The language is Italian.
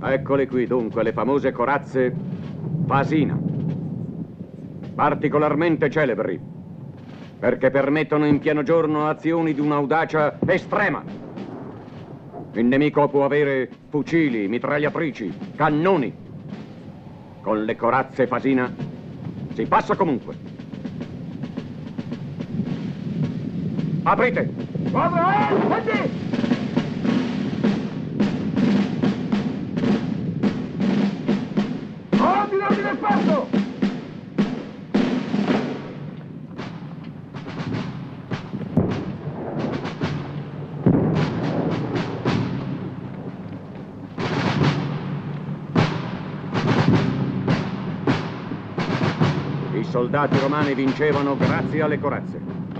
Eccole qui dunque le famose corazze Fasina. Particolarmente celebri, perché permettono in pieno giorno azioni di un'audacia estrema. Il nemico può avere fucili, mitragliatrici, cannoni. Con le corazze Fasina si passa comunque. Aprite! Guarda, il passo! I soldati romani vincevano grazie alle corazze.